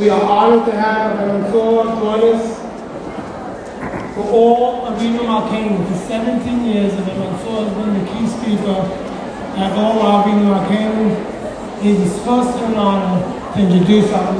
We are honored to have Mansour join us for all of Avinu Malkeinu. For 17 years, Mansour has been the key speaker at all Avinu Malkeinu. It is first an honor to introduce our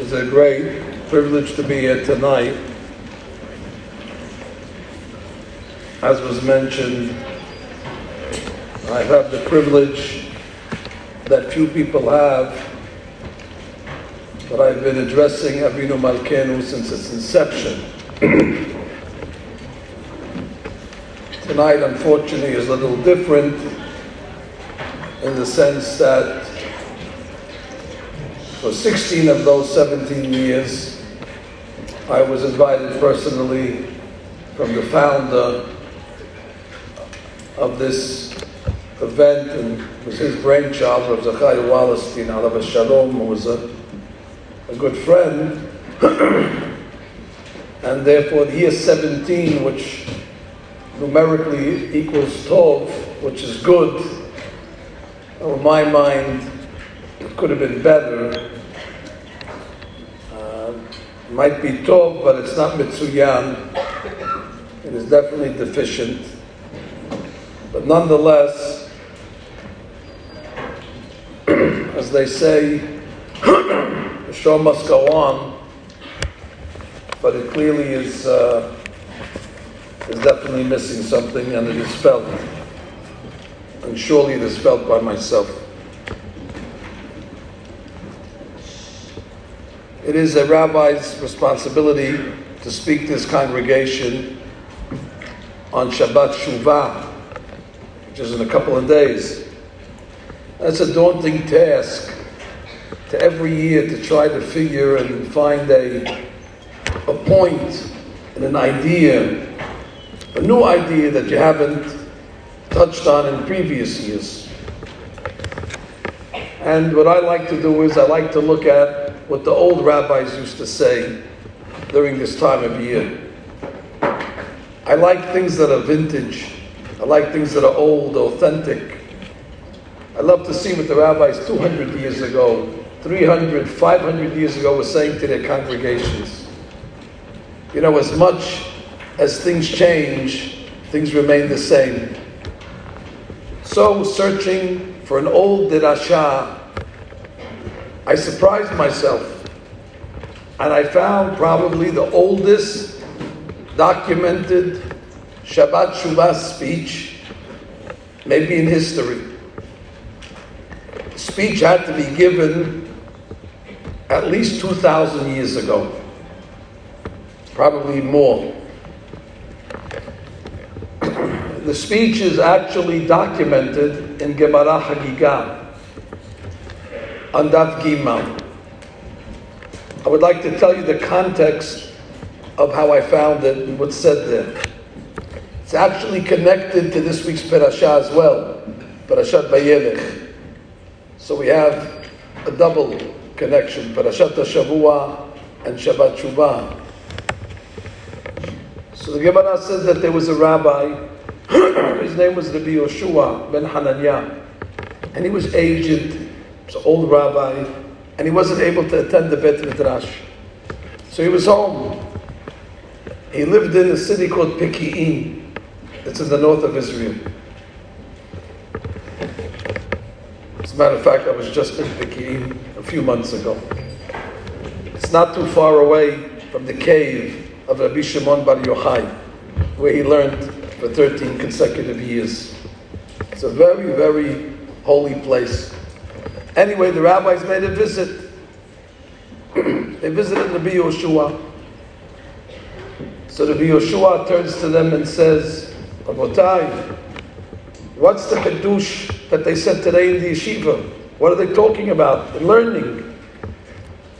It's a great privilege to be here tonight. As was mentioned, I have the privilege that few people have, that I've been addressing Avinu Malkeinu since its inception. Tonight, unfortunately, is a little different in the sense that for 16 of those 17 years, I was invited personally from the founder of this event, and was his brainchild, Rav Zachariah Wallerstein, Alav Shalom, who was a, a good friend. and therefore, the year 17, which numerically equals 12, which is good. In my mind, it could have been better. Uh, might be Tov, but it's not Metzuyan. It is definitely deficient. But nonetheless, as they say, the show must go on, but it clearly is. Uh, is definitely missing something and it is felt. And surely it is felt by myself. It is a rabbi's responsibility to speak to his congregation on Shabbat Shuvah, which is in a couple of days. That's a daunting task to every year to try to figure and find a, a point and an idea a new idea that you haven't touched on in previous years. And what I like to do is I like to look at what the old rabbis used to say during this time of year. I like things that are vintage. I like things that are old, authentic. I love to see what the rabbis 200 years ago, 300, 500 years ago were saying to their congregations. You know, as much as things change, things remain the same. So, searching for an old dirasha, I surprised myself. And I found probably the oldest documented Shabbat Shuvah speech, maybe in history. The speech had to be given at least 2,000 years ago, probably more the speech is actually documented in Gemara Hagigah on Daf Gimel. I would like to tell you the context of how I found it and what's said there. It's actually connected to this week's parasha as well, Parashat Vayelech. So we have a double connection, Parashat Shavua and Shabbat Shuvah. So the Gemara says that there was a rabbi his name was Rabbi Yoshua ben Hananiah, and he was aged, he was an old rabbi, and he wasn't able to attend the Bet Midrash. So he was home. He lived in a city called Peki'in. It's in the north of Israel. As a matter of fact, I was just in Peki'in a few months ago. It's not too far away from the cave of Rabbi Shimon Bar Yochai, where he learned for 13 consecutive years. It's a very, very holy place. Anyway, the rabbis made a visit. they visited Rabbi Yoshua. So Rabbi Yoshua turns to them and says, Rabotai, what's the Hiddush that they said today in the yeshiva? What are they talking about? The learning.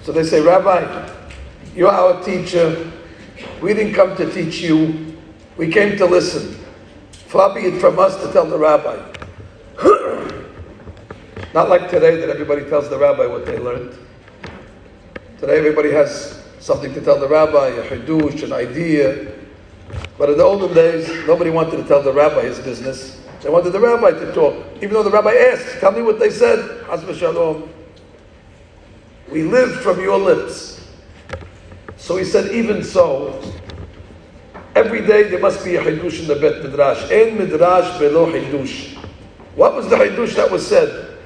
So they say, Rabbi, you're our teacher. We didn't come to teach you. We came to listen. Far be it from us to tell the rabbi. Not like today that everybody tells the rabbi what they learned. Today everybody has something to tell the rabbi, a hidush, an idea. But in the olden days, nobody wanted to tell the rabbi his business. They wanted the rabbi to talk. Even though the rabbi asked, tell me what they said. Shalom. We live from your lips. So he said, even so, every day there must be a hidush in the Bet Midrash. En Midrash belo hidush. What was the hidush that was said?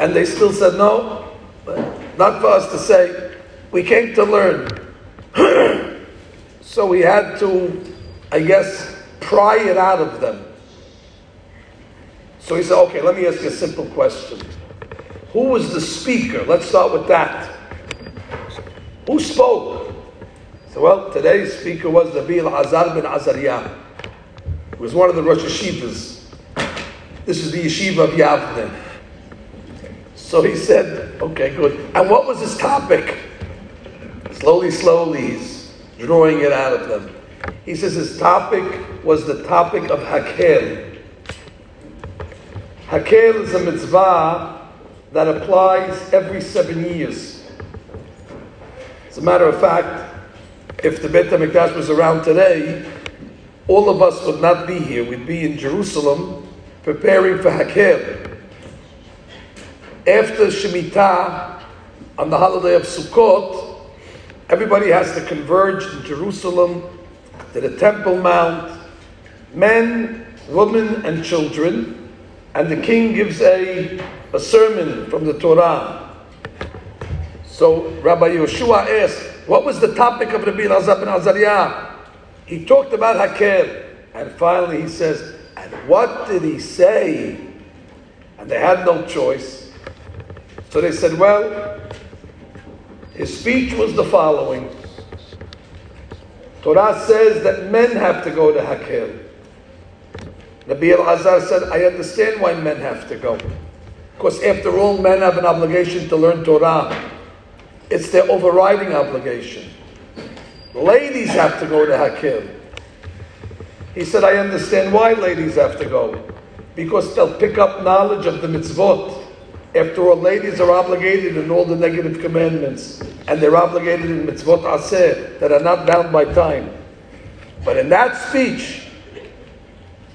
And they still said, no, not for us to say. We came to learn. so we had to, I guess, pry it out of them. So he said, okay, let me ask you a simple question. Who was the speaker? Let's start with that. Who spoke? So, well, today's speaker was the Azar bin Azariah. He was one of the Rosh Yeshivas. This is the yeshiva of Yavne. So he said, okay, good. And what was his topic? Slowly, slowly, he's drawing it out of them. He says his topic was the topic of Hakel. Hakel is a mitzvah that applies every seven years. As a matter of fact, if the Beit HaMikdash was around today, all of us would not be here. We'd be in Jerusalem preparing for Hakel. After Shemitah, on the holiday of Sukkot, everybody has to converge in Jerusalem to the Temple Mount, men, women, and children, and the king gives a, a sermon from the Torah. So Rabbi Yeshua asked, what was the topic of Rabbi Elazar ben Azariah? He talked about Hakel, and finally he says, and what did he say? And they had no choice. So they said, well, his speech was the following. Torah says that men have to go to Hakel. Nabi Elazar said, I understand why men have to go. Because after all, men have an obligation to learn Torah. It's their overriding obligation. Ladies have to go to Hakim. He said, I understand why ladies have to go. Because they'll pick up knowledge of the mitzvot. After all, ladies are obligated in all the negative commandments. And they're obligated in mitzvot aseh that are not bound by time. But in that speech,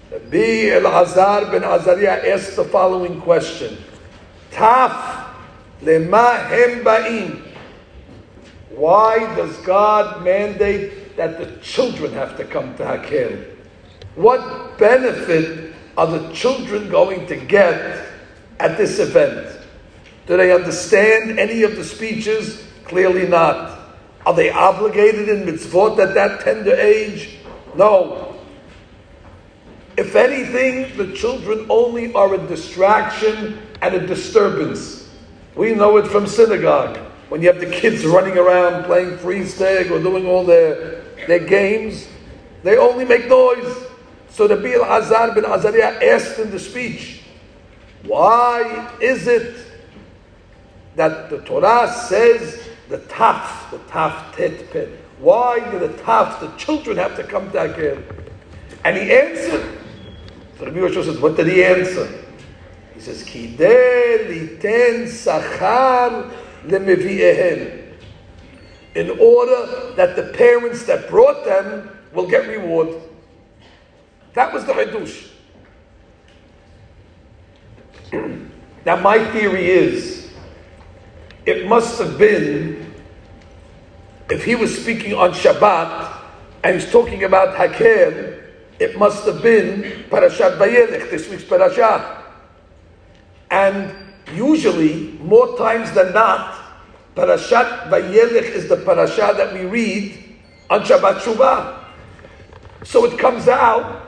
Bi Elazar ben Azariah asked the following question. Taf lema hem ba'im. Why does God mandate that the children have to come to Hakel? What benefit are the children going to get at this event? Do they understand any of the speeches? Clearly not. Are they obligated in mitzvot at that tender age? No. If anything, the children only are a distraction and a disturbance. We know it from synagogue. When you have the kids running around playing freeze tag or doing all their, their games, they only make noise. So the Bil Azar bin Azariah asked in the speech, why is it that the Torah says the taf, the taf tet? Why do the taf, the children have to come to Akel? And he answered. So Rabbi says, what did he answer? He says, Kideh liten sachar In order that the parents that brought them will get reward. That was the Hadush. now, my theory is it must have been, if he was speaking on Shabbat and he's talking about Hakel, it must have been Parashat Vayelech, this week's Parashat. And usually, more times than not, Parashat Vayelech is the parasha that we read on Shabbat Shuvah. So it comes out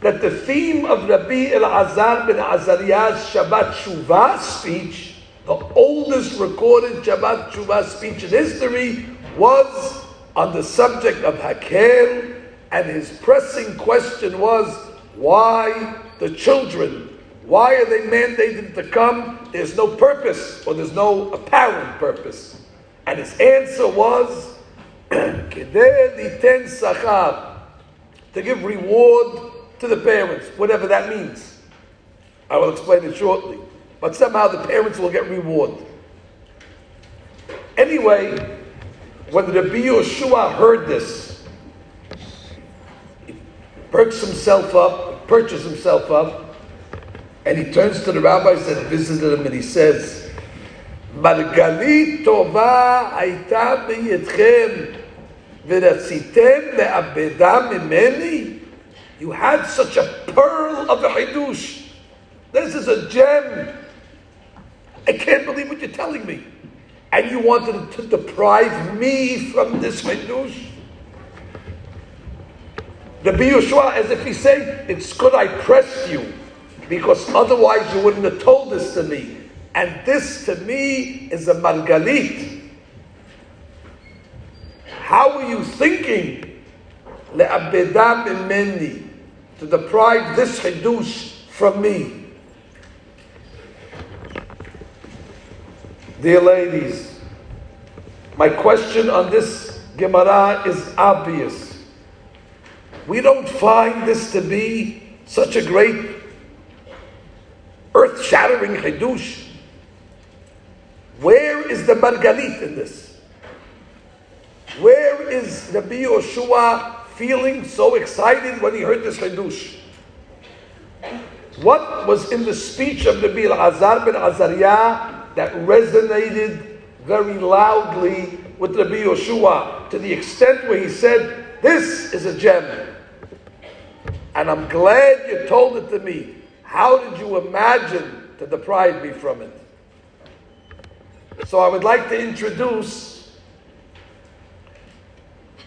that the theme of Rabbi Elazar ben Azariah's Shabbat Shuvah speech, the oldest recorded Shabbat Shuvah speech in history, was on the subject of Hakel, and his pressing question was, why the children? Why are they mandated to come? There's no purpose, or there's no apparent purpose. And his answer was, to give reward to the parents, whatever that means. I will explain it shortly. But somehow the parents will get reward. Anyway, when the Rabbi Yeshua heard this, he perks himself up, perches himself up, and he turns to the rabbis that visited him and he says, מרגלית טובה הייתה בידכם ורציתם לאבדה ממני? You had such a pearl of a hidush. This is a gem. I can't believe what you're telling me. And you wanted to deprive me from this hidush? The Yehoshua, as if he said, it's good I pressed you, because otherwise you wouldn't have told this to me. And this to me is a margalit. How are you thinking? To deprive this Hiddush from me. Dear ladies, my question on this Gemara is obvious. We don't find this to be such a great earth shattering chidush. Where is the Margalit in this? Where is Rabbi Yoshua feeling so excited when he heard this Chidush? What was in the speech of Rabbi Azar ben Azariah that resonated very loudly with Rabbi Yoshua to the extent where he said, This is a gem. And I'm glad you told it to me. How did you imagine to deprive me from it? So I would like to introduce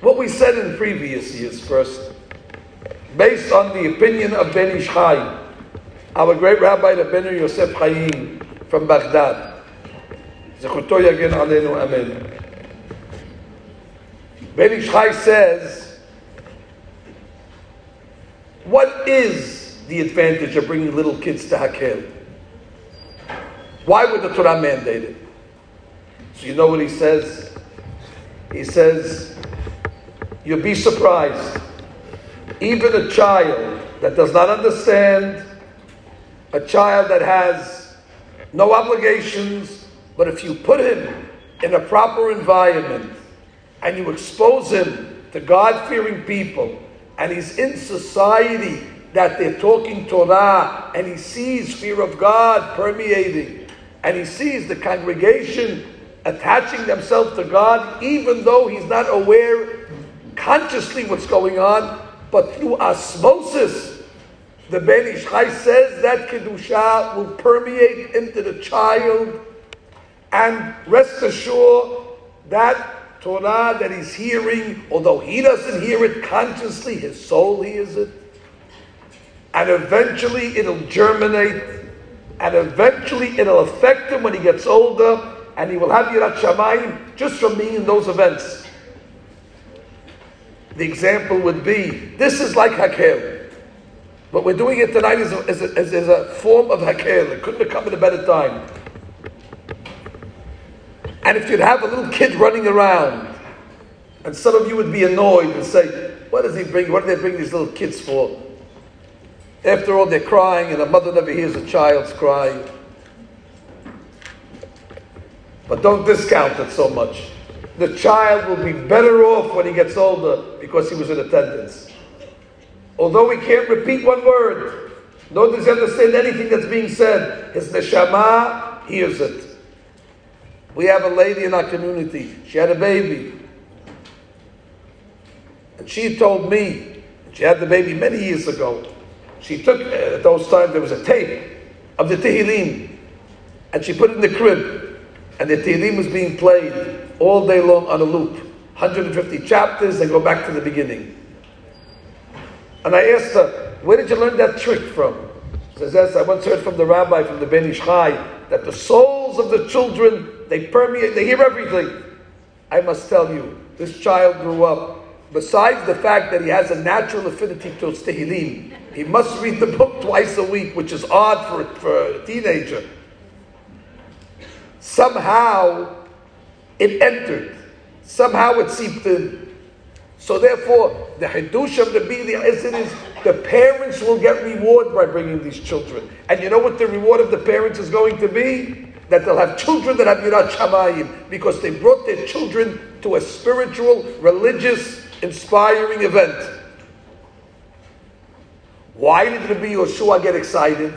what we said in previous years first, based on the opinion of Ben Ish our great rabbi, Rabbeinu Yosef Chaim from Baghdad. Aleinu Amen. Ben Ish says, what is the advantage of bringing little kids to Hakel? Why would the Torah mandate it? So you know what he says? He says, You'll be surprised. Even a child that does not understand, a child that has no obligations, but if you put him in a proper environment and you expose him to God fearing people, and he's in society that they're talking Torah, and he sees fear of God permeating, and he sees the congregation attaching themselves to God, even though he's not aware consciously what's going on, but through osmosis, the Ben Ish Chai says that Kedusha will permeate into the child, and rest assured that Torah that he's hearing, although he doesn't hear it consciously, his soul hears it. And eventually it'll germinate, and eventually it'll affect him when he gets older, and he will have Yirat Shamayim just from being in those events. The example would be this is like Hakel. But we're doing it tonight as a, a, a form of Hakel. It couldn't have come at a better time. And if you'd have a little kid running around, and some of you would be annoyed and say, What does he bring? What do they bring these little kids for? After all, they're crying, and a mother never hears a child's cry. But don't discount it so much. The child will be better off when he gets older because he was in attendance. Although he can't repeat one word, nor does he understand anything that's being said, his neshama hears it. We have a lady in our community. She had a baby. And she told me, she had the baby many years ago. She took, uh, at those times, there was a tape of the Tehillim. And she put it in the crib and the Tehillim was being played all day long on a loop. 150 chapters, they go back to the beginning. And I asked her, Where did you learn that trick from? She Says yes, I once heard from the rabbi from the Ben Ish Chai that the souls of the children they permeate, they hear everything. I must tell you, this child grew up. Besides the fact that he has a natural affinity to Tehillim, he must read the book twice a week, which is odd for, for a teenager. Somehow it entered. Somehow it seeped in. So therefore, the Hiddush of the Bili as it is, the parents will get reward by bringing these children. And you know what the reward of the parents is going to be? That they'll have children that have Yirat Shamayim because they brought their children to a spiritual, religious, inspiring event. Why did Rabbi Yoshua get excited?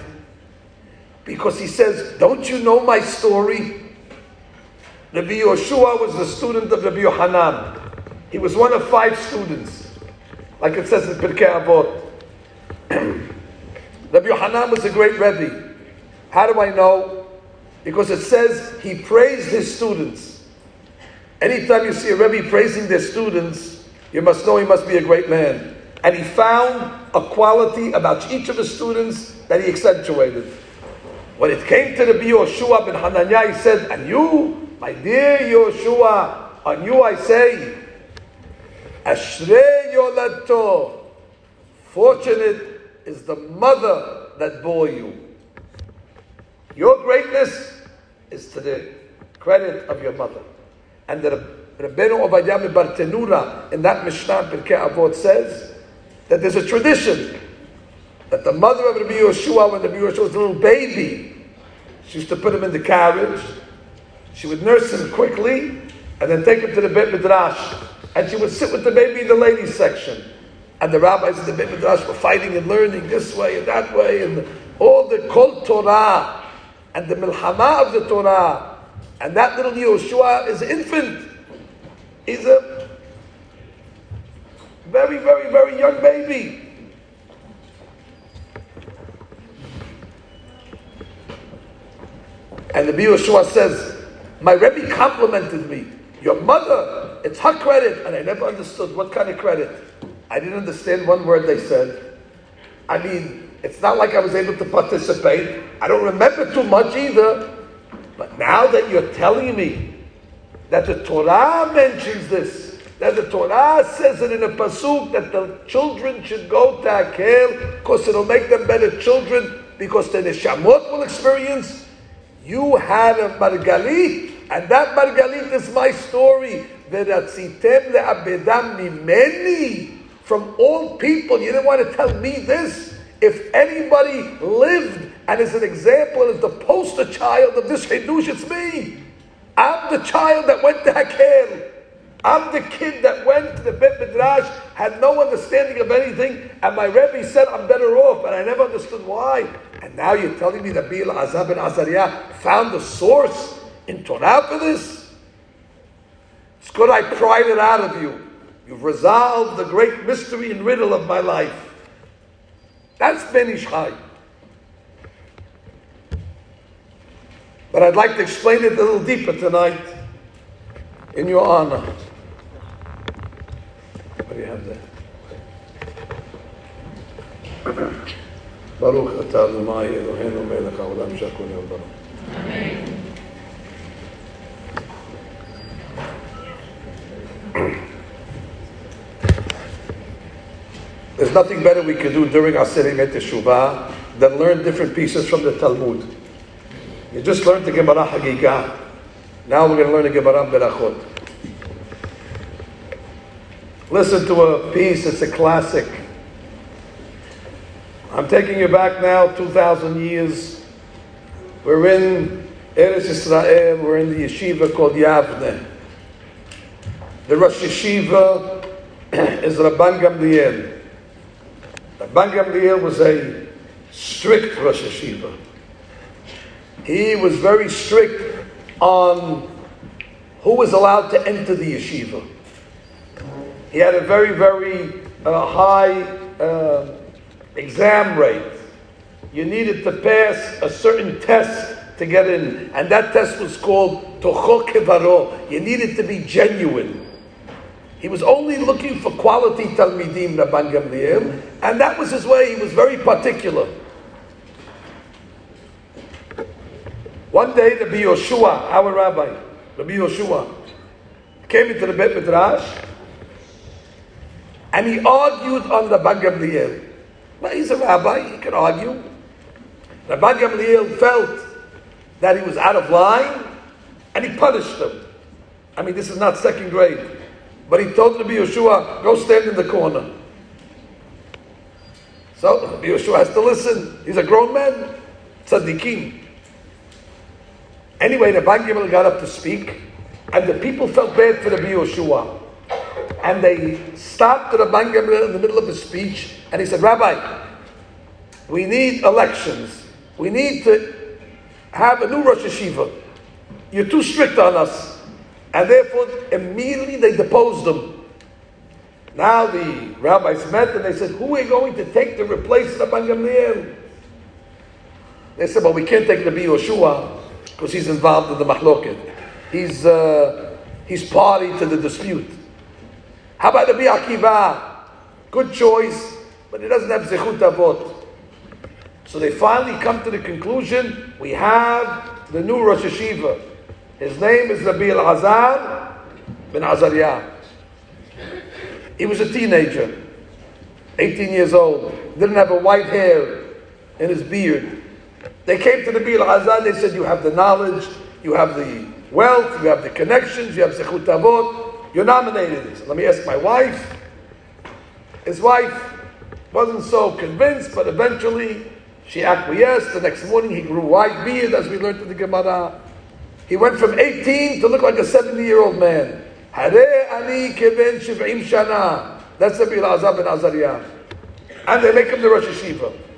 Because he says, Don't you know my story? Rabbi Yoshua was the student of Rabbi Yohanan. He was one of five students, like it says in Pirkei Avot. Rabbi Yohanan was a great Rebbe. How do I know? Because it says he praised his students. Anytime you see a Rebbe praising their students, you must know he must be a great man. And he found a quality about each of his students that he accentuated. When it came to the Yoshua ben Hananiah, he said, And you, my dear Yoshua, on you I say, Ashrei Yolato, fortunate is the mother that bore you. Your greatness is to the credit of your mother. And the Rabbeinu Obadiah Bartenura in that Mishnah Pirkei Avot says, that there's a tradition that the mother of Rabbi Yeshua, when Rabbi Yeshua was a little baby, she used to put him in the carriage. She would nurse him quickly and then take him to the Beit Midrash. And she would sit with the baby in the ladies section. And the rabbis in the Beit Midrash were fighting and learning this way and that way. And all the Kol Torah and the Milhama of the Torah. And that little Yeshua is an infant. He's a very, very, very young baby. And the Yeshua says, My Rebbe complimented me. Your mother, it's her credit. And I never understood what kind of credit. I didn't understand one word they said. I mean, it's not like I was able to participate. I don't remember too much either. But now that you're telling me that the Torah mentions this, that the Torah says it in a pasuk that the children should go to Akel because it'll make them better children because the neshamot will experience. You had a margalit, and that margalit is my story. Veratzitem le'abedam mimeni from all people. You didn't want to tell me this. If anybody lived and is an example, is the poster child of this Hiddush, it's me. I'm the child that went to Hakel. I'm the kid that went to the Bet Midrash, had no understanding of anything, and my Rebbe said I'm better off, and I never understood why. And now you're telling me that Bil Azab and Azariah found the source in Torah for this? It's good I pried it out of you. You've resolved the great mystery and riddle of my life. That's Ben Ish But I'd like to explain it a little deeper tonight in your honor. What do you have there? ברוך אתה אדוני אלוהינו מלך העולם שהכל יהיה ברוך. There's nothing better we could do during our sitting at Teshuvah than learn different pieces from the Talmud. You just learned the Gemara Hagigah. Now we're going to learn the Gemara Berachot. Listen to a piece, it's a classic. I'm taking you back now 2,000 years. We're in Eretz Israel, we're in the yeshiva called Yavne. The Rosh Yeshiva is Rabban Gamliel. Rabban Gamliel was a strict Rosh Yeshiva. He was very strict on who was allowed to enter the yeshiva. He had a very, very uh, high uh, exam rate. You needed to pass a certain test to get in, and that test was called Tocho Kevaro. You needed to be genuine. He was only looking for quality Talmidim, Rabban Gamliel, and that was his way. He was very particular. One day, Rabbi Yoshua, our rabbi, Rabbi Yoshua, came into the Bet Midrash, and he argued on Rabban Gamliel. Well, he's a rabbi, he can argue. Rabban Gamliel felt that he was out of line, and he punished him. I mean, this is not second grade. But he told Rabbi Yeshua, go stand in the corner. So Rabbi Yeshua has to listen. He's a grown man. Tzaddikim. Anyway, the Ban got up to speak, and the people felt bad for Rabbi Yeshua. And they stopped the Ban in the middle of his speech, and he said, Rabbi, we need elections. We need to have a new Rosh Yeshiva. You're too strict on us. And therefore, immediately they deposed him. Now the rabbis met and they said, Who are you going to take to replace of Gamliel? They said, Well, we can't take the Yoshua because he's involved in the mahloket. He's, uh, he's party to the dispute. How about the Akiva? Good choice, but he doesn't have Zechut Avot. So they finally come to the conclusion we have the new Rosh Yeshiva. His name is Rabbi Elazar bin Azariah. He was a teenager, 18 years old, didn't have a white hair in his beard. They came to the Rabbi Elazar, they said, you have the knowledge, you have the wealth, you have the connections, you have Zechut Avot, you're nominated. Said, Let me ask my wife. His wife wasn't so convinced, but eventually she acquiesced. The next morning he grew white beard, as we learned in the Gemara. He went from 18 to look like a 70 year old man. That's the Bilazar ben Azariah. And they make him the Rosh Yeshiva.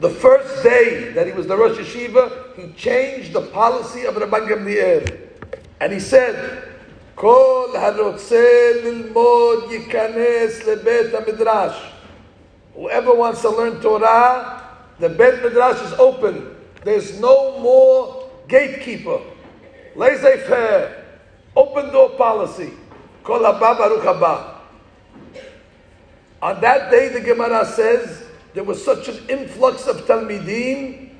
The first day that he was the Rosh Hashiva, he changed the policy of Rabban Gamliel. And he said, כל הרוצה ללמוד ייכנס לבית המדרש. Whoever wants to learn Torah, the Bet Midrash is open. There's no more gatekeeper. Laissez faire. Open door policy. Kol haba baruch haba. On that day, the Gemara says, there was such an influx of Talmidim.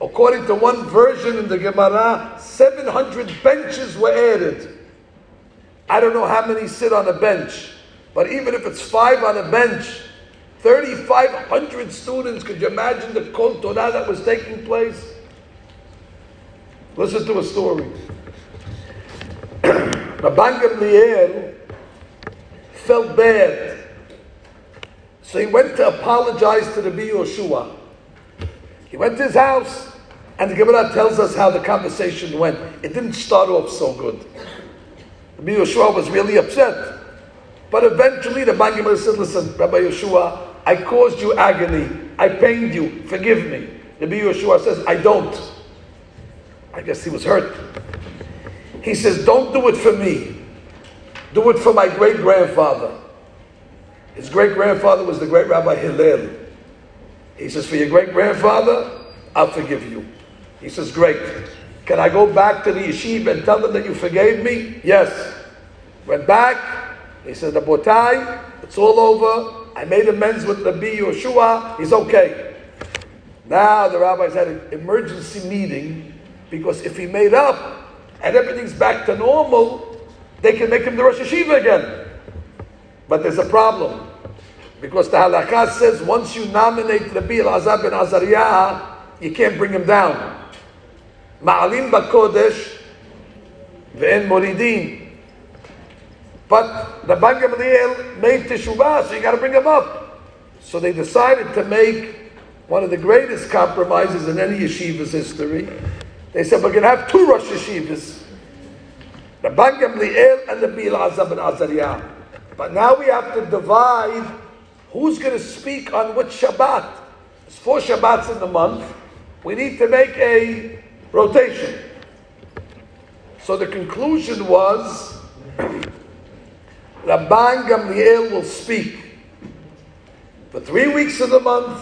According to one version in the Gemara, 700 benches were added. I don't know how many sit on a bench, but even if it's five on a bench, 3,500 students. Could you imagine the Kol Torah that was taking place? Listen to a story. Rabban Gamliel felt bad. So he went to apologize to the Yoshua. He went to his house, and the Gemara tells us how the conversation went. It didn't start off so good. The Yoshua was really upset. But eventually the Ban said, listen, Rabbi Yeshua, I caused you agony. I pained you. Forgive me. The Yeshua says, I don't. I guess he was hurt. He says, Don't do it for me. Do it for my great grandfather. His great grandfather was the great Rabbi Hillel. He says, For your great grandfather, I'll forgive you. He says, Great. Can I go back to the yeshiva and tell them that you forgave me? Yes. Went back. He said, The botai, it's all over. I made amends with Rabbi Yoshua, he's okay. Now the rabbis had an emergency meeting because if he made up and everything's back to normal, they can make him the Rosh Yeshiva again. But there's a problem. Because the halakha says once you nominate Rabbi Elazar ben Azariah, you can't bring him down. Ma'alim bakodesh ve'en moridin. But the Ban Gamliel made teshuvah, so you got to bring him up. So they decided to make one of the greatest compromises in any yeshiva's history. They said, we're going to have two Rosh Yeshivas. The Ban Gamliel and the Bil Azab and Azariah. But now we have to divide who's going to speak on which Shabbat. There's four Shabbats in the month. We need to make a rotation. So the conclusion was Rabban Gamliel will speak for three weeks of the month,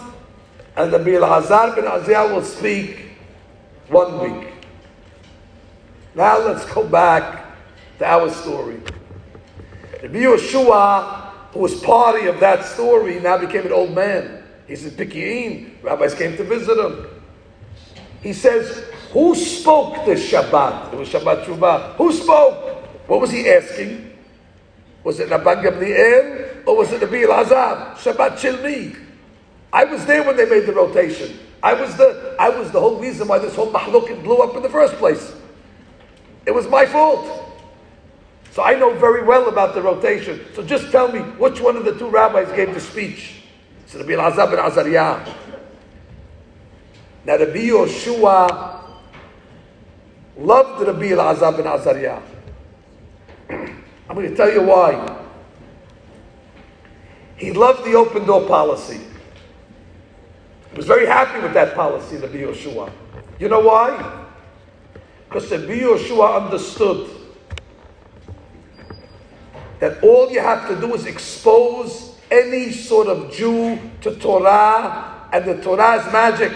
and the Hazar bin Azia will speak one week. Now let's go back to our story. Rabbi Yeshua, who was party of that story, now became an old man. He's in Peki'in. Rabbis came to visit him. He says, Who spoke this Shabbat? It was Shabbat Shuvah. Who spoke? What was he asking? Was it Rabban Gamliel or was it Rabbi Elazar? Shabbat Shilmi. I was there when they made the rotation. I was the I was the whole reason why this whole mahloket blew up in the first place. It was my fault. So I know very well about the rotation. So just tell me which one of the two rabbis gave the speech. So Rabbi Elazar ben Azariah. Now Rabbi Yoshua loved Rabbi Elazar ben Azariah. I'm going to tell you why. He loved the open door policy. He was very happy with that policy, Rabbi Yoshua. You know why? Because Rabbi Yoshua understood that all you have to do is expose any sort of Jew to Torah, and the Torah is magic.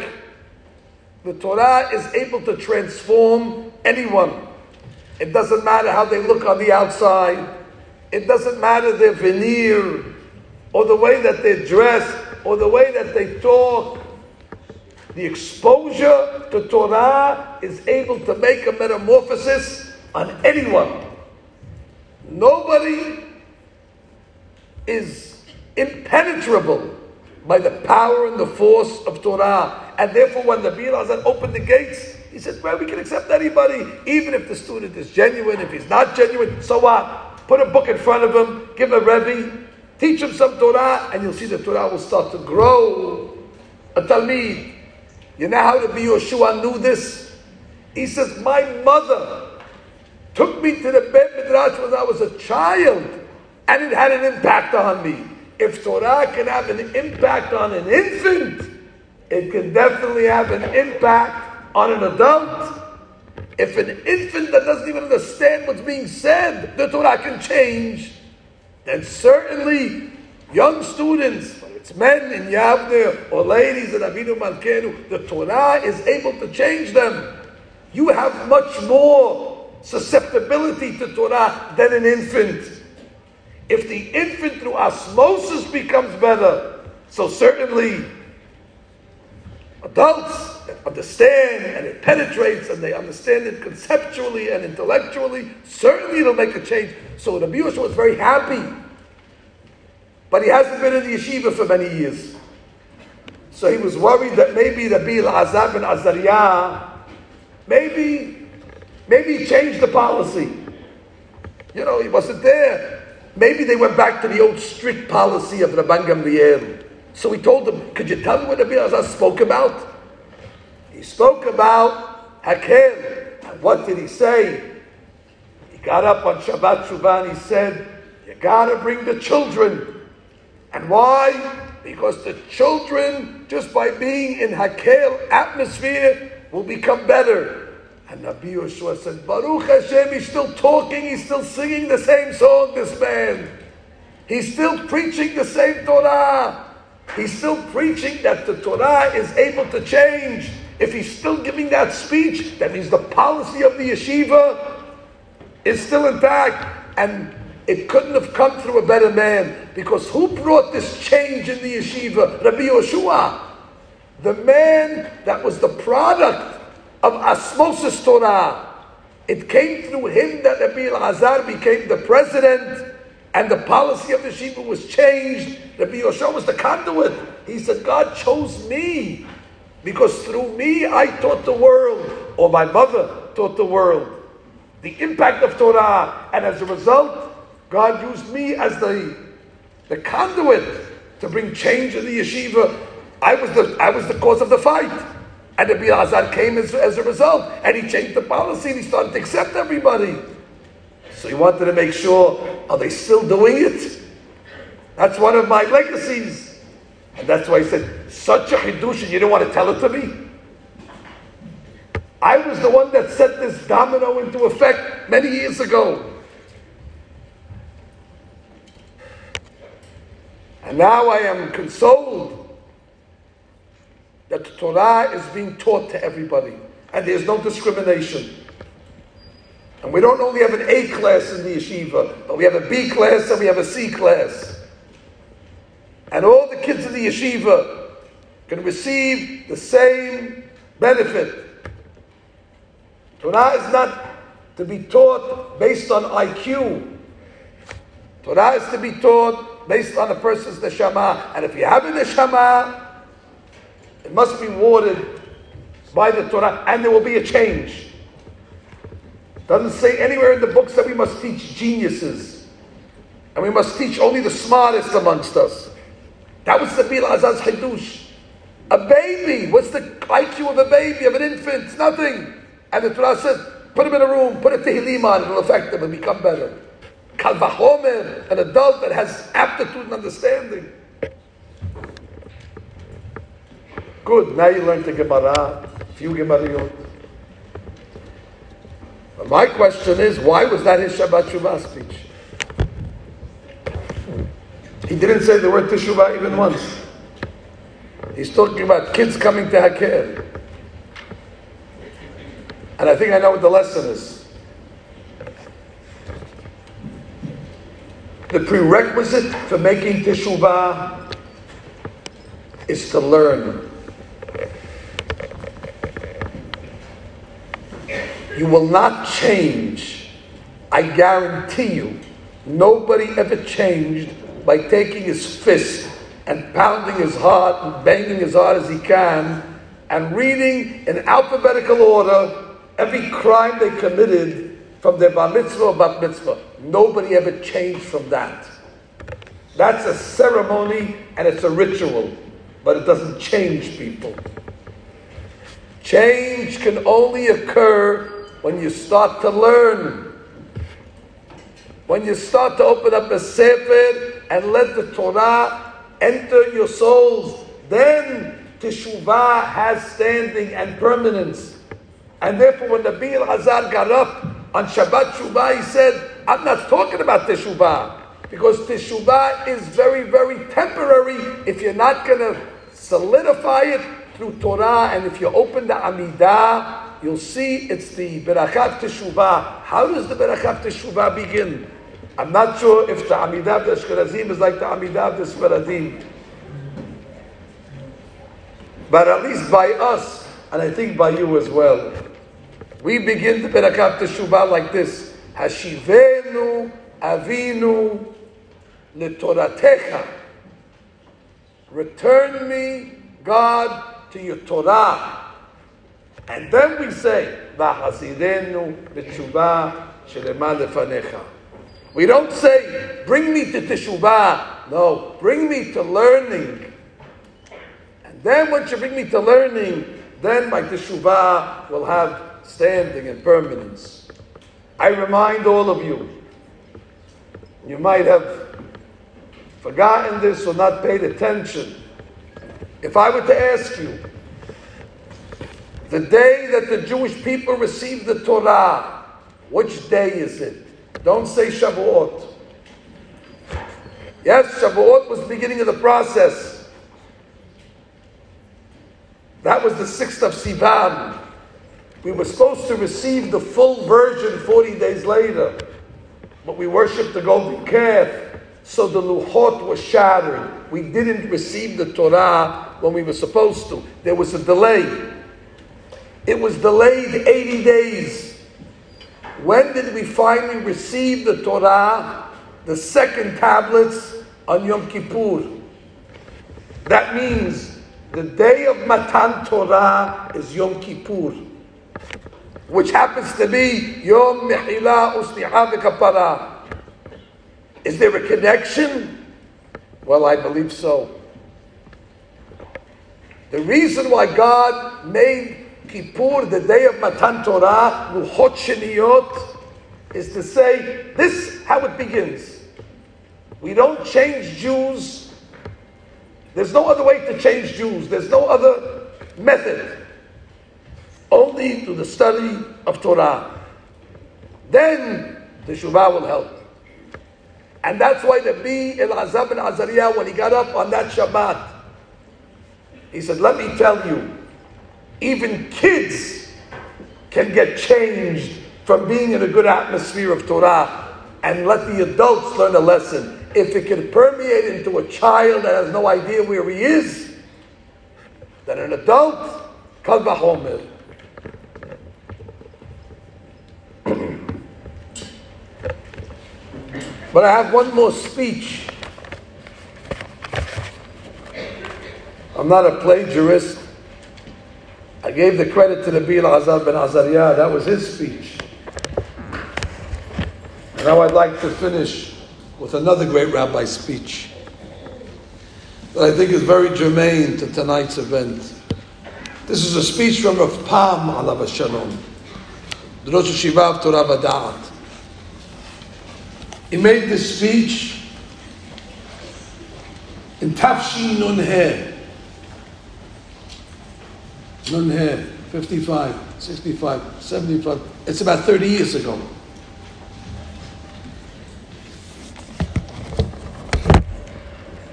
The Torah is able to transform anyone. It doesn't matter how they look on the outside. It doesn't matter their veneer, or the way that they're dressed, or the way that they talk. The exposure to Torah is able to make a metamorphosis on anyone. Nobody is impenetrable by the power and the force of Torah. And therefore, when the Bilazan opened the gates, he said, Well, we can accept anybody, even if the student is genuine, if he's not genuine, so what? Put a book in front of him, give a Rebbe, teach him some Torah, and you'll see the Torah will start to grow. A Talmud. You know how to the Yoshua knew this? He says, My mother took me to the Bet Midrash when I was a child, and it had an impact on me. If Torah can have an impact on an infant, it can definitely have an impact on an adult. If an infant that doesn't even understand what's being said, the Torah can change, then certainly young students, it's men in Yavne or ladies in Avinu Malkeinu, the Torah is able to change them. You have much more susceptibility to Torah than an infant. If the infant through osmosis becomes better, so certainly adults understand and it penetrates and they understand it conceptually and intellectually, certainly it'll make a change. So the Yosha was very happy. But he hasn't been in the yeshiva for many years. So he was worried that maybe Rabbi Azab and Azariah, maybe Maybe he changed the policy. You know, he wasn't there. Maybe they went back to the old strict policy of Rabban Gamliel. So he told them, could you tell me what Rabbi Azaz spoke about? He spoke about Hakel. And what did he say? He got up on Shabbat Shuvah and he said, you gotta bring the children. And why? Because the children, just by being in Hakel atmosphere, will become better. And Nabi Yoshua said, Baruch Hashem, he's still talking, he's still singing the same song, this man. He's still preaching the same Torah. He's still preaching that the Torah is able to change. If he's still giving that speech, that means the policy of the yeshiva is still intact. And it couldn't have come through a better man. Because who brought this change in the yeshiva? Rabbi Yoshua. The man that was the product of osmosis Torah. It came through him that Rabbi Elazar became the president and the policy of the Shiva was changed. Rabbi Yoshua was the conduit. He said, God chose me because through me I taught the world, or my mother taught the world. The impact of Torah, and as a result, God used me as the, the conduit to bring change in the yeshiva. I was the, I was the cause of the fight. And Rabbi Azar came as, as a result, and he changed the policy, and he started to accept everybody. So he wanted to make sure, are they still doing it? That's one of my legacies. And that's why he said, such a hidush, and you don't want to tell it to me? I was the one that set this domino into effect many years ago. And now I am consoled that the Torah is being taught to everybody and there's no discrimination. And we don't only have an A class in the yeshiva, but we have a B class and we have a C class. And all the kids in the yeshiva can receive the same benefit. Torah is not to be taught based on IQ. Torah is to be taught based on a person's neshama. And if you have a neshama, it must be watered by the Torah, and there will be a change. Doesn't say anywhere in the books that we must teach geniuses. And we must teach only the smartest amongst us. That was the Bil Azaz Hidush. A baby, what's the IQ of a baby, of an infant? It's nothing. And the Torah says, put him in a room, put a tehillim on, it'll affect him and become better. Kalvahomer, an adult that has aptitude and understanding. Good, now you learn the Gemara, few Gemariyot. But my question is, why was that his Shabbat Shuvah speech? He didn't say the word Teshuvah even once. He's talking about kids coming to Hakir. And I think I know what the lesson is. The prerequisite for making Teshuvah is to learn. You will not change. I guarantee you. Nobody ever changed by taking his fist and pounding his heart and banging as hard as he can and reading in alphabetical order every crime they committed from their bar mitzvah or bat mitzvah. Nobody ever changed from that. That's a ceremony and it's a ritual, but it doesn't change people. Change can only occur when you start to learn, when you start to open up a sefer and let the Torah enter your souls, then teshuvah has standing and permanence. And therefore, when Rabbi Elazar got up on Shabbat Shuvah, he said, I'm not talking about teshuvah. Because teshuvah is very, very temporary if you're not going to solidify it through Torah. And if you open the Amidah, you'll see it's the Berachat Teshuvah. How does the Berachat Teshuvah begin? I'm not sure if the Amidah of the Ashkenazim is like the Amidah of the. But at least by us, and I think by you as well, we begin the Berachat Teshuvah like this. Hashivenu avinu letoratecha. Return me, God, to your Torah. And then we say, b'tshuva. We don't say, bring me to teshuvah. No, bring me to learning. And then once you bring me to learning, then my teshuvah will have standing and permanence. I remind all of you, you might have forgotten this or not paid attention. If I were to ask you, the day that the Jewish people received the Torah, which day is it? Don't say Shavuot. Yes, Shavuot was the beginning of the process. That was the 6th of Sivan. We were supposed to receive the full version 40 days later, but we worshipped the golden calf, so the Luchot was shattered. We didn't receive the Torah when we were supposed to. There was a delay. It was delayed 80 days. When did we finally receive the Torah, the second tablets on Yom Kippur? That means the day of Matan Torah is Yom Kippur, which happens to be Yom Mehila Usliha Kapara. Is there a connection? Well, I believe so. The reason why God made Kippur, the day of Matan Torah, Luchot Sheniyot, is to say this how it begins. We don't change Jews. There's no other way to change Jews. There's no other method. Only through the study of Torah. Then the Shuvah will help. And that's why the Rabbi Elazar bin Azariah, when he got up on that Shabbat, he said, Let me tell you, even kids can get changed from being in a good atmosphere of Torah and let the adults learn a lesson. If it can permeate into a child that has no idea where he is, then an adult, kal vachomer. but I have one more speech. I'm not a plagiarist. I gave the credit to the Rabbi Elazar ben Azariah. That was his speech. And now I'd like to finish with another great rabbi's speech that I think is very germane to tonight's event. This is a speech from Rav Pam Alav Shalom, the Rosh Yeshiva of Torah V'Da'at. He made this speech in Tafshin Nun He. Nun He, 55, 65, 75. It's about 30 years ago.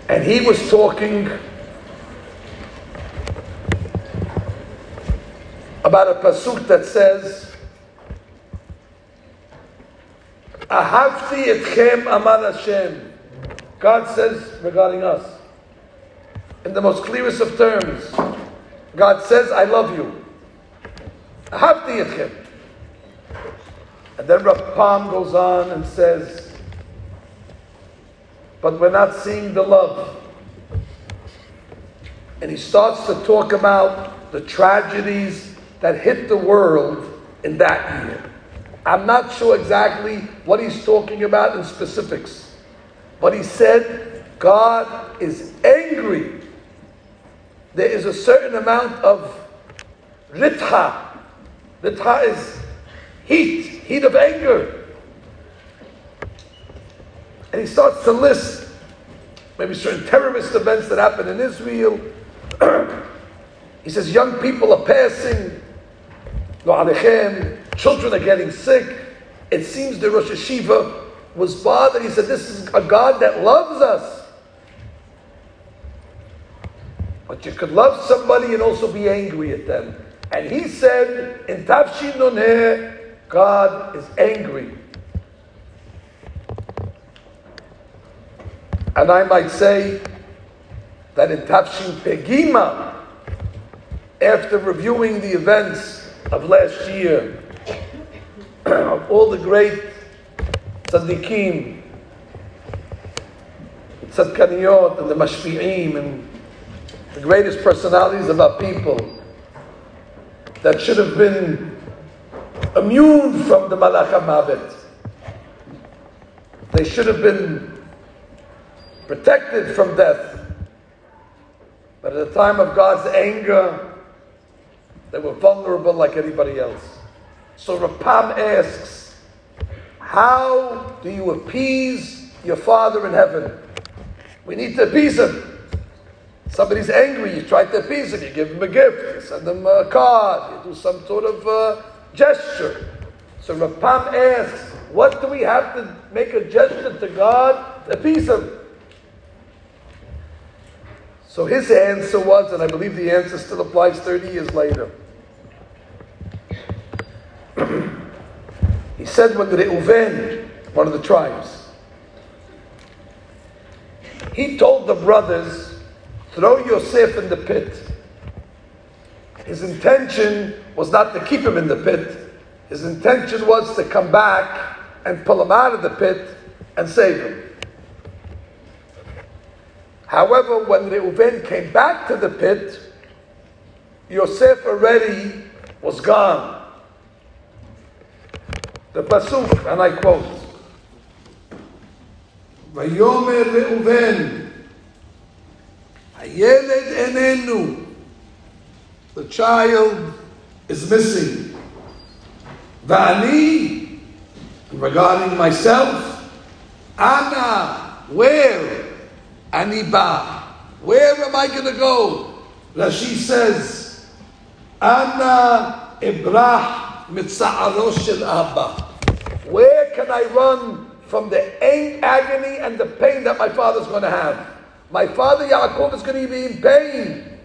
And he was talking about a pasuk that says, Ahavti etchem amar Hashem. God says regarding us, in the most clearest of terms, God says, I love you. And then Rav Pam goes on and says, but we're not seeing the love. And he starts to talk about the tragedies that hit the world in that year. I'm not sure exactly what he's talking about in specifics, but he said God is angry. There is a certain amount of ritha. Ritha is heat, heat of anger. And he starts to list maybe certain terrorist events that happened in Israel. he says young people are passing, children are getting sick. It seems the Rosh Yeshiva was bothered. He said, This is a God that loves us. But you could love somebody and also be angry at them. And he said in Tafshin Nuneh, God is angry. And I might say that in Tafshin Pegima, after reviewing the events of last year, of all the great tzaddikim, tzadkaniyot, and the mashpi'im, and the greatest personalities of our people that should have been immune from the malach mavet. They should have been protected from death. But at the time of God's anger, they were vulnerable like anybody else. So Rav Pam asks, How do you appease your Father in heaven? We need to appease him. Somebody's angry, you try to appease him, you give him a gift, you send him a card, you do some sort of uh, gesture. So Rav Pam asks, What do we have to make a gesture to God to appease him? So his answer was, and I believe the answer still applies 30 years later. he said when Reuven, one of the tribes, he told the brothers, throw Yosef in the pit. His intention was not to keep him in the pit. His intention was to come back and pull him out of the pit and save him. However, when Reuven came back to the pit, Yosef already was gone. The pasuk, and I quote: "Vayomer Reuven, Hayeled enenu." The child is missing. Va'ani, regarding myself, Anna, where? Aniba. Where am I going to go? Rashi says, Anna Ibrah mitza'arosh shel Abba. Where can I run from the agony and the pain that my father's going to have? My father Yaakov is going to be in pain.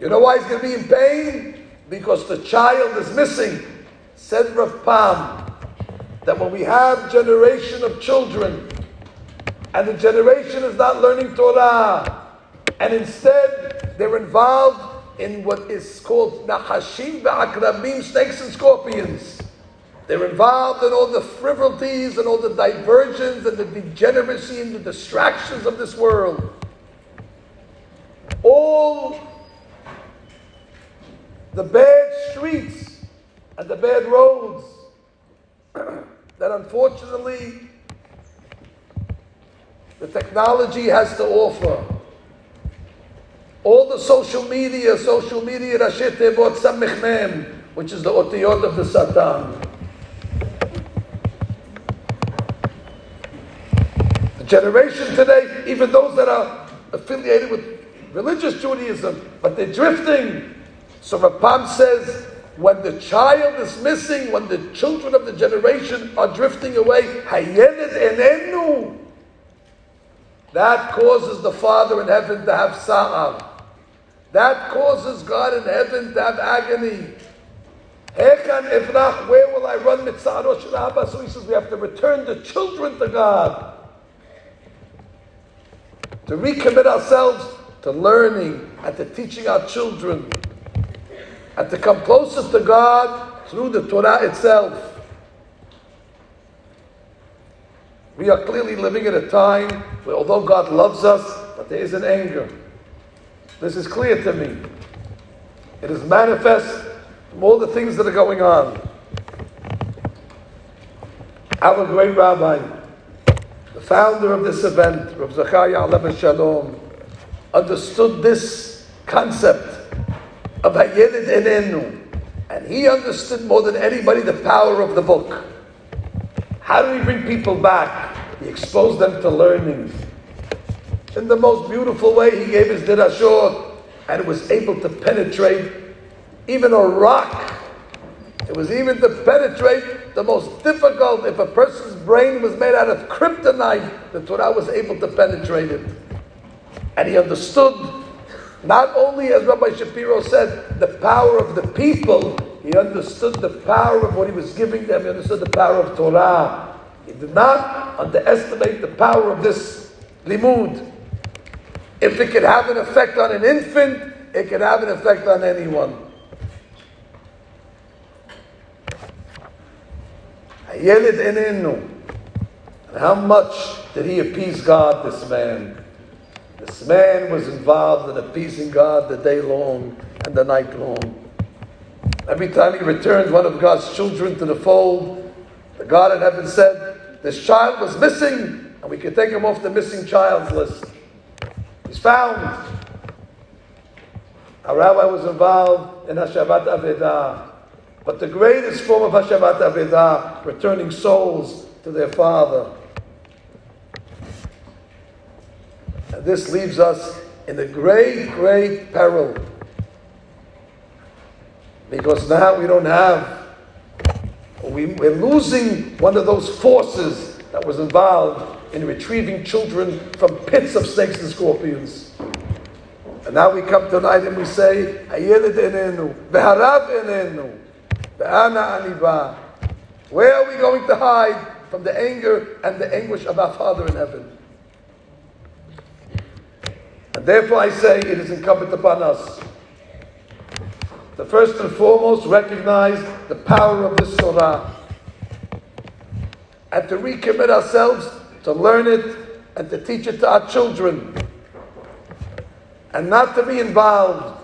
You know why he's going to be in pain? Because the child is missing. Said Rav Pam that when we have generation of children and the generation is not learning Torah and instead they're involved in what is called Nahashim Ba'akrabim, snakes and scorpions. They're involved in all the frivolities and all the diversions and the degeneracy and the distractions of this world. All the bad streets and the bad roads that unfortunately the technology has to offer. All the social media, social media, which is the otiyot of the Satan. Generation today, even those that are affiliated with religious Judaism, but they're drifting. So Rav Pam says, when the child is missing, when the children of the generation are drifting away, enenu, that causes the Father in heaven to have sa'ar. That causes God in heaven to have agony. Where will I run mitzvah So he says we have to return the children to God. To recommit ourselves to learning and to teaching our children. And to come closer to God through the Torah itself. We are clearly living at a time where although God loves us, but there is an anger. This is clear to me. It is manifest from all the things that are going on. Our great rabbi, the founder of this event, Rav Zachariah Alev Shalom, understood this concept of Hayelid Enenu, and he understood more than anybody the power of the book. How do we bring people back? He exposed them to learning. In the most beautiful way, he gave his dirashot, and was able to penetrate even a rock. It was even to penetrate the most difficult. If a person's brain was made out of kryptonite, the Torah was able to penetrate it. And he understood not only, as Rabbi Shapiro said, the power of the people, he understood the power of what he was giving them. He understood the power of Torah. He did not underestimate the power of this limud. If it could have an effect on an infant, it could have an effect on anyone. How much did he appease God, this man? This man was involved in appeasing God the day long and the night long. Every time he returned one of God's children to the fold, the God in heaven said, This child was missing, and we can take him off the missing child's list. He's found. Our rabbi was involved in Hashavat Avedah. But the greatest form of Hashavat Avedah, returning souls to their father. And this leaves us in a great, great peril. Because now we don't have, we, we're losing one of those forces that was involved in retrieving children from pits of snakes and scorpions. And now we come tonight and we say, Hayelid enenu, Beharav enenu. Where are we going to hide from the anger and the anguish of our Father in heaven? And therefore I say it is incumbent upon us to first and foremost recognize the power of this Torah and to recommit ourselves to learn it and to teach it to our children and not to be involved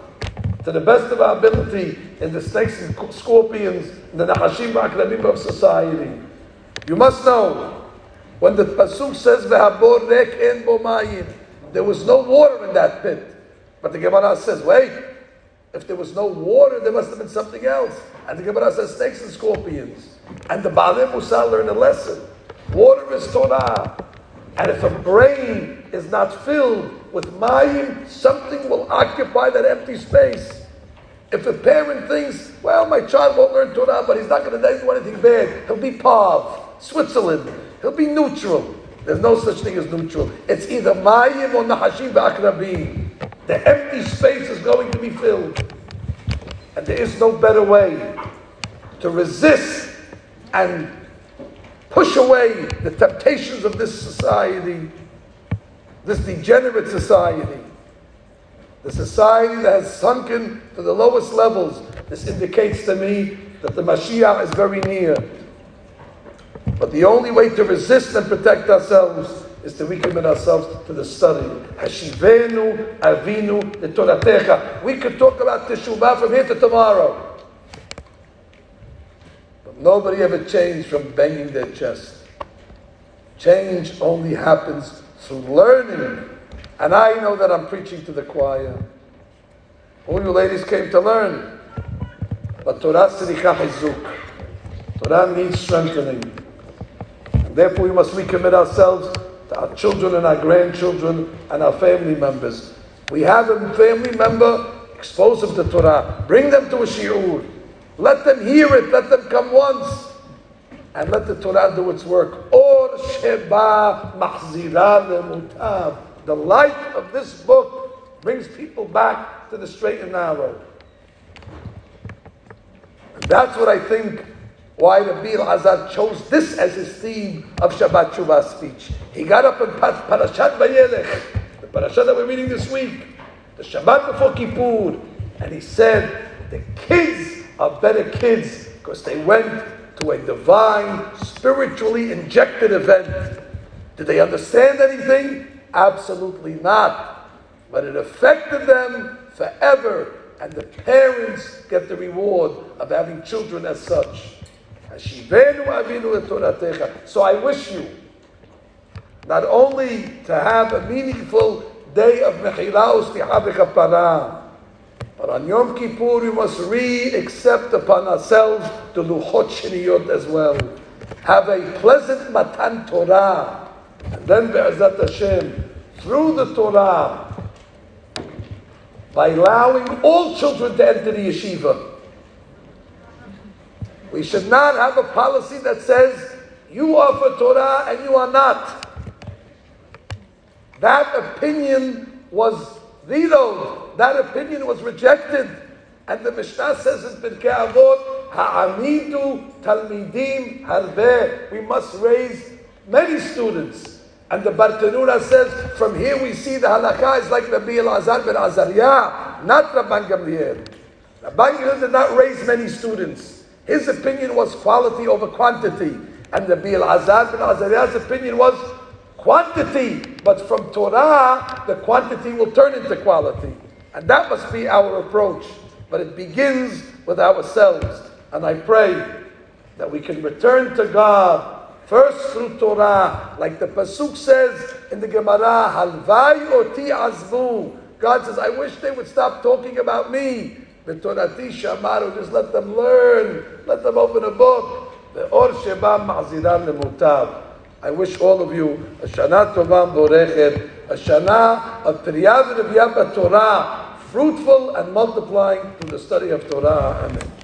to the best of our ability in the snakes and scorpions and the nahashim akrabim of society. You must know when the pasuk says ve'habor en bo there was no water in that pit. But the Gemara says, wait, if there was no water, there must have been something else. And the Gemara says snakes and scorpions. And the Baalei Mussar learned a lesson. Water is Torah. And if a brain is not filled with mayim, something will occupy that empty space. If a parent thinks, well, my child won't learn Torah, but he's not going to do anything bad, he'll be Pav, Switzerland, he'll be neutral. There's no such thing as neutral. It's either mayim or nahashim ba'akrabim. The empty space is going to be filled. And there is no better way to resist and push away the temptations of this society, this degenerate society, the society that has sunken to the lowest levels. This indicates to me that the Mashiach is very near. But the only way to resist and protect ourselves is to recommit ourselves to the study. Hashivenu avinu letoratecha. We could talk about teshuvah from here to tomorrow. But nobody ever changed from banging their chest. Change only happens through learning. And I know that I'm preaching to the choir. All you ladies came to learn. But Torah Siricha Hizuk. Torah needs strengthening. And therefore we must recommit ourselves to our children and our grandchildren and our family members. We have a family member, expose them to Torah, bring them to a shiur, let them hear it, let them come once, and let the Torah do its work. Or sheba machzira The light of this book brings people back to the straight and narrow. And that's what I think why Rabbi Azar chose this as his theme of Shabbat Shuvah speech. He got up in Parashat Vayelech, the parashat that we're reading this week, the Shabbat before Kippur, and he said the kids are better kids because they went to a divine, spiritually injected event. Did they understand anything? Absolutely not. But it affected them forever, and the parents get the reward of having children as such. So I wish you not only to have a meaningful day of Mechilah Ustiha but on Yom Kippur we must re-accept upon ourselves the Luchot Shniyot as well. Have a pleasant Matan Torah. And then Be'ezat Hashem, through the Torah, by allowing all children to enter the yeshiva, we should not have a policy that says you are for Torah and you are not. That opinion was vetoed. That opinion was rejected. And the Mishnah says in Pirkei Avot, Ha'amidu talmidim harbe. We must raise many students. And the Bartenura says, from here we see the halakha is like Rabbi Elazar ben Azariah, not Rabban Gamliel. Rabban Gamliel did not raise many students. His opinion was quality over quantity. And the Rabbi Elazar bin Azariah's opinion was quantity. But from Torah, the quantity will turn into quality. And that must be our approach. But it begins with ourselves. And I pray that we can return to God first through Torah, like the Pasuk says in the Gemara, Halvai oti azvu. God says, I wish they would stop talking about me. Torati shamaru, just let them learn, let them open a book. The or sheba ma'ziran lemutav. I wish all of you a shana tova borechet, a shana of Triyav Torah, fruitful and multiplying through the study of Torah. Amen.